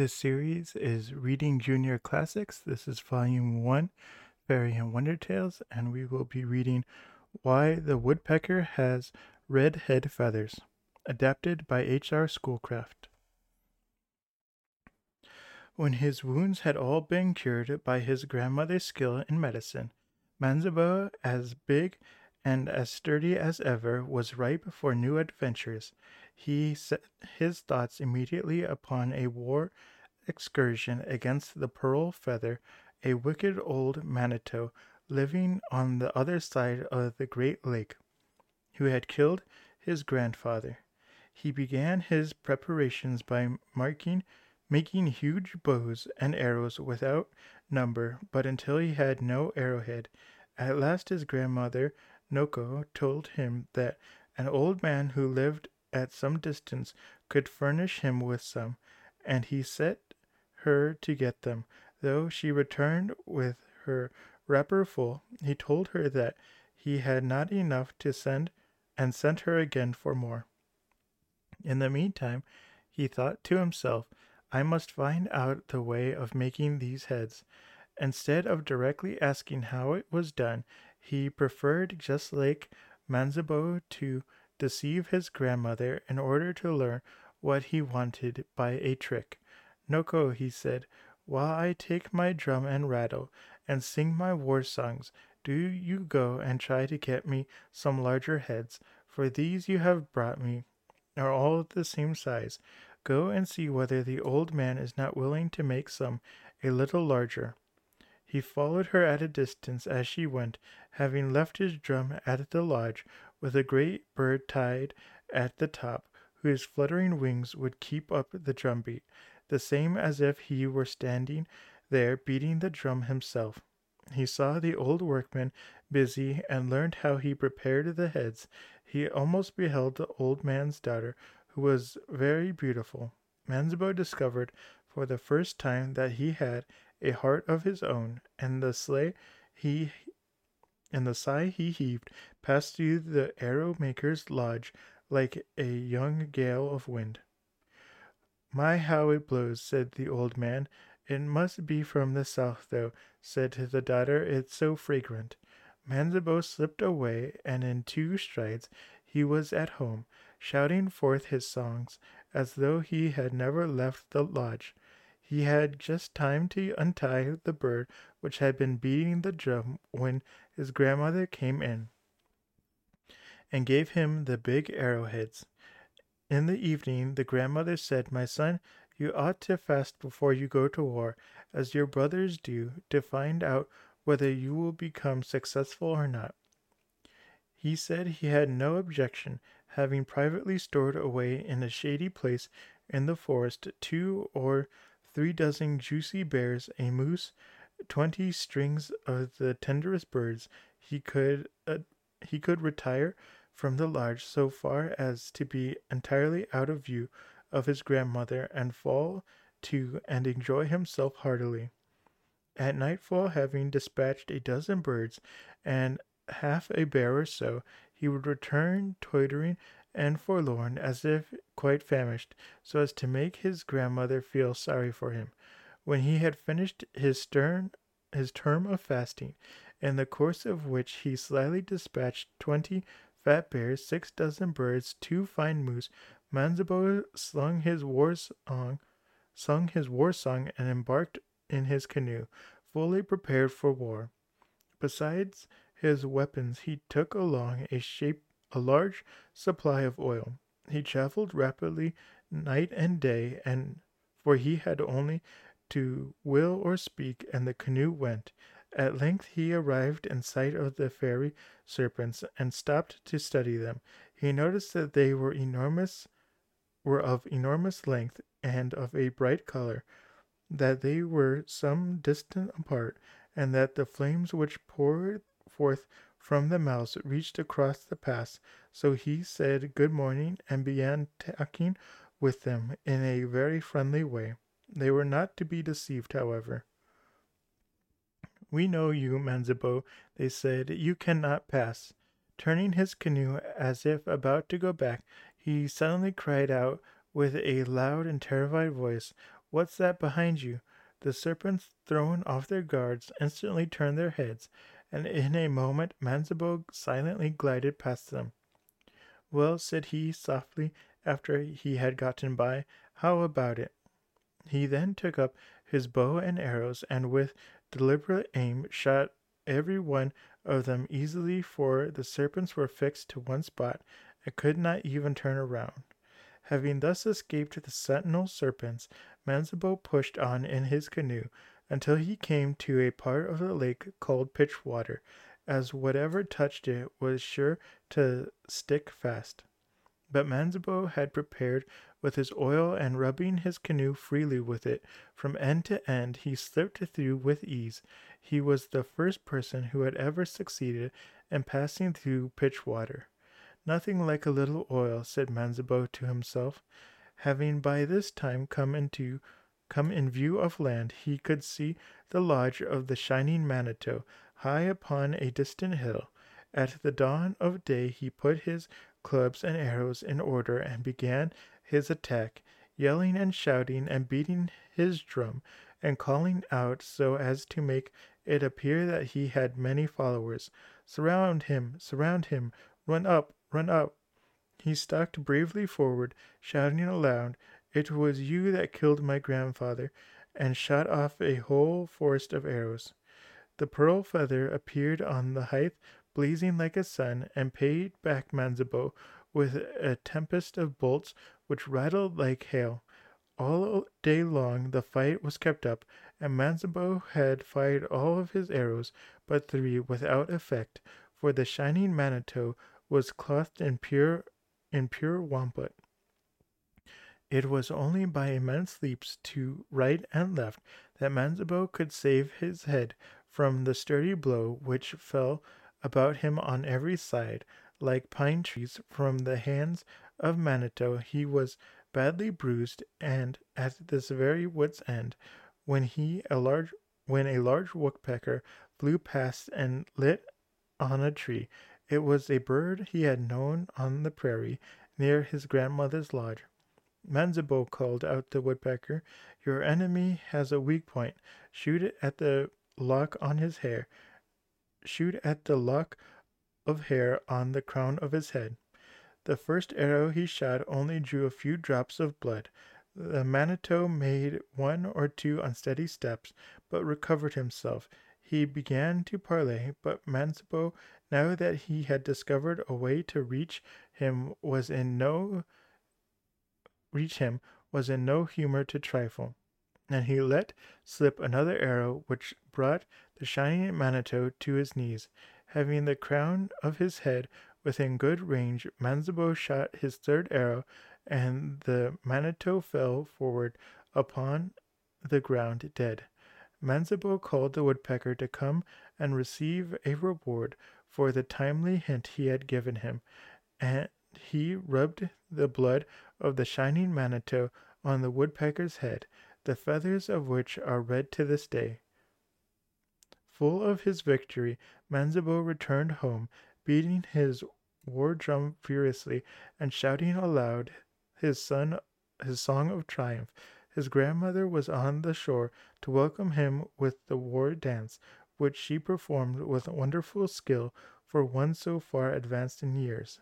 This series is Reading Junior Classics. This is Volume 1, Fairy and Wonder Tales, and we will be reading Why the Woodpecker Has Red Head Feathers, adapted by H.R. Schoolcraft. When his wounds had all been cured by his grandmother's skill in medicine, Manabozho, as big and as sturdy as ever, was ripe for new adventures. He set his thoughts immediately upon a war excursion against the Pearl Feather, a wicked old Manito living on the other side of the great lake, who had killed his grandfather. He began his preparations by marking, making huge bows and arrows without number, but until he had no arrowhead. At last his grandmother Noko told him that an old man who lived at some distance could furnish him with some, and he set her to get them. Though she returned with her wrapper full, he told her that he had not enough to send and sent her again for more. In the meantime, he thought to himself, I must find out the way of making these heads. Instead of directly asking how it was done, he preferred, just like Manabozho, to deceive his grandmother in order to learn what he wanted by a trick. Noko, he said, while I take my drum and rattle and sing my war songs, do you go and try to get me some larger heads, for these you have brought me are all of the same size. Go and see whether the old man is not willing to make some a little larger. He followed her at a distance as she went, having left his drum at the lodge with a great bird tied at the top, whose fluttering wings would keep up the drumbeat, the same as if he were standing there beating the drum himself. He saw the old workman busy and learned how he prepared the heads. He almost beheld the old man's daughter, who was very beautiful. Manabozho discovered for the first time that he had a heart of his own, and the sleigh he and the sigh he heaved passed through the arrow maker's lodge like a young gale of wind. My, how it blows, said the old man. It must be from the south, though, said the daughter. It's so fragrant. Manabozho slipped away, and in two strides he was at home, shouting forth his songs as though he had never left the lodge. He had just time to untie the bird which had been beating the drum when his grandmother came in and gave him the big arrowheads. In the evening, the grandmother said, My son, you ought to fast before you go to war, as your brothers do, to find out whether you will become successful or not. He said he had no objection, having privately stored away in a shady place in the forest two or three dozen juicy bears, a moose, twenty strings of the tenderest birds, he could uh, he could retire from the lodge so far as to be entirely out of view of his grandmother and fall to and enjoy himself heartily. At nightfall, having dispatched a dozen birds and half a bear or so, he would return tottering and forlorn, as if quite famished, so as to make his grandmother feel sorry for him. When he had finished his stern his term of fasting, in the course of which he slyly dispatched twenty fat bears, six dozen birds, two fine moose, Manabozho slung his war song, sung his war song, and embarked in his canoe, fully prepared for war. Besides his weapons, he took along a shape a large supply of oil. He traveled rapidly night and day, and for he had only to will or speak, and the canoe went. At length he arrived in sight of the fairy serpents and stopped to study them. He noticed that they were enormous were of enormous length and of a bright color, that they were some distance apart, and that the flames which poured forth from the mouths reached across the pass. So he said good morning and began talking with them in a very friendly way. They were not to be deceived, however. We know you, Manabozho, they said. You cannot pass. Turning his canoe as if about to go back, he suddenly cried out with a loud and terrified voice, What's that behind you? The serpents, thrown off their guards, instantly turned their heads, and in a moment Manabozho silently glided past them. Well, said he softly, after he had gotten by, how about it? He then took up his bow and arrows, and with deliberate aim shot every one of them easily, for the serpents were fixed to one spot and could not even turn around. Having thus escaped the sentinel serpents, Manabozho pushed on in his canoe until he came to a part of the lake called Pitch Water, as whatever touched it was sure to stick fast. But Manabozho had prepared with his oil and rubbing his canoe freely with it from end to end, he slipped through with ease. He was the first person who had ever succeeded in passing through pitch water Nothing like a little oil, said Manabozho to himself. Having by this time come into come in view of land, he could see the lodge of the shining Manito high upon a distant hill. At the dawn of day he put his clubs and arrows in order and began his attack, yelling and shouting and beating his drum and calling out so as to make it appear that he had many followers. Surround him, surround him, run up, run up. He stalked bravely forward, shouting aloud, It was you that killed my grandfather, and shot off a whole forest of arrows. The pearl feather appeared on the height, blazing like a sun, and paid back Manabozho with a tempest of bolts which rattled like hail. All day long the fight was kept up, and Manabozho had fired all of his arrows but three without effect, for the shining Manito was clothed in pure in pure wampum. It was only by immense leaps to right and left that Manabozho could save his head from the sturdy blow which fell about him on every side, like pine trees from the hands of Manito. He was badly bruised, and at this very wood's end, when he a large when a large woodpecker flew past and lit on a tree, it was a bird he had known on the prairie near his grandmother's lodge. Manabozho called out the woodpecker, Your enemy has a weak point. Shoot at the lock on his hair. Shoot at the lock of hair on the crown of his head. The first arrow he shot only drew a few drops of blood. The Manito made one or two unsteady steps, but recovered himself. He began to parley, but Manabozho, now that he had discovered a way to reach him, was in no reach him was in no humor to trifle, and he let slip another arrow which brought the shining Manito to his knees. Having the crown of his head within good range, Manabozho shot his third arrow, and the Manito fell forward upon the ground dead. Manabozho called the woodpecker to come and receive a reward for the timely hint he had given him, and he rubbed the blood of the shining Manito on the woodpecker's head, the feathers of which are red to this day. Full of his victory, Manabozho returned home, beating his war drum furiously and shouting aloud his son his song of triumph. His grandmother was on the shore to welcome him with the war dance, which she performed with wonderful skill for one so far advanced in years.